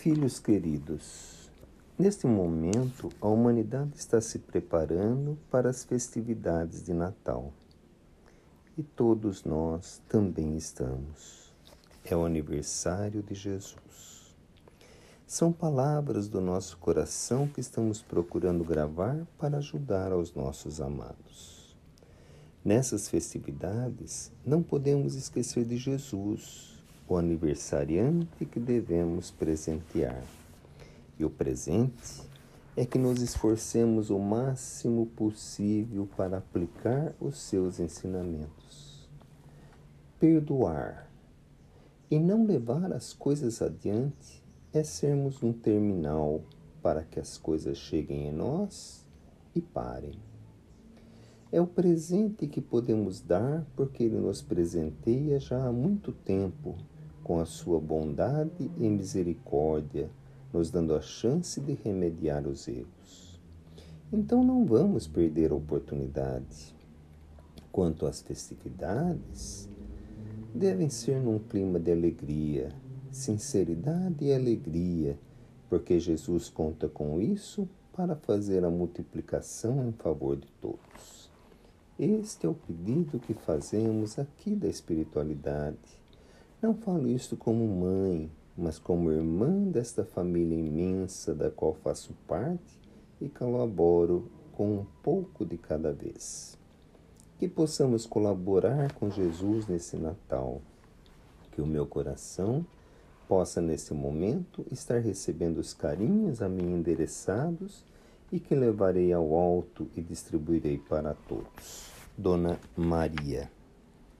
Filhos queridos, neste momento a humanidade está se preparando para as festividades de Natal. E todos nós também estamos. É o aniversário de Jesus. São palavras do nosso coração que estamos procurando gravar para ajudar aos nossos amados. Nessas festividades, não podemos esquecer de Jesus o aniversariante que devemos presentear. E o presente é que nos esforcemos o máximo possível para aplicar os seus ensinamentos. Perdoar e não levar as coisas adiante é sermos um terminal para que as coisas cheguem em nós e parem. É o presente que podemos dar porque ele nos presenteia já há muito tempo com a sua bondade e misericórdia, nos dando a chance de remediar os erros. Então não vamos perder a oportunidade. Quanto às festividades, devem ser num clima de alegria, sinceridade e alegria, porque Jesus conta com isso para fazer a multiplicação em favor de todos. Este é o pedido que fazemos aqui da espiritualidade não falo isto como mãe, mas como irmã desta família imensa da qual faço parte e colaboro com um pouco de cada vez. Que possamos colaborar com Jesus nesse Natal. Que o meu coração possa, nesse momento, estar recebendo os carinhos a mim endereçados e que levarei ao alto e distribuirei para todos. Dona Maria.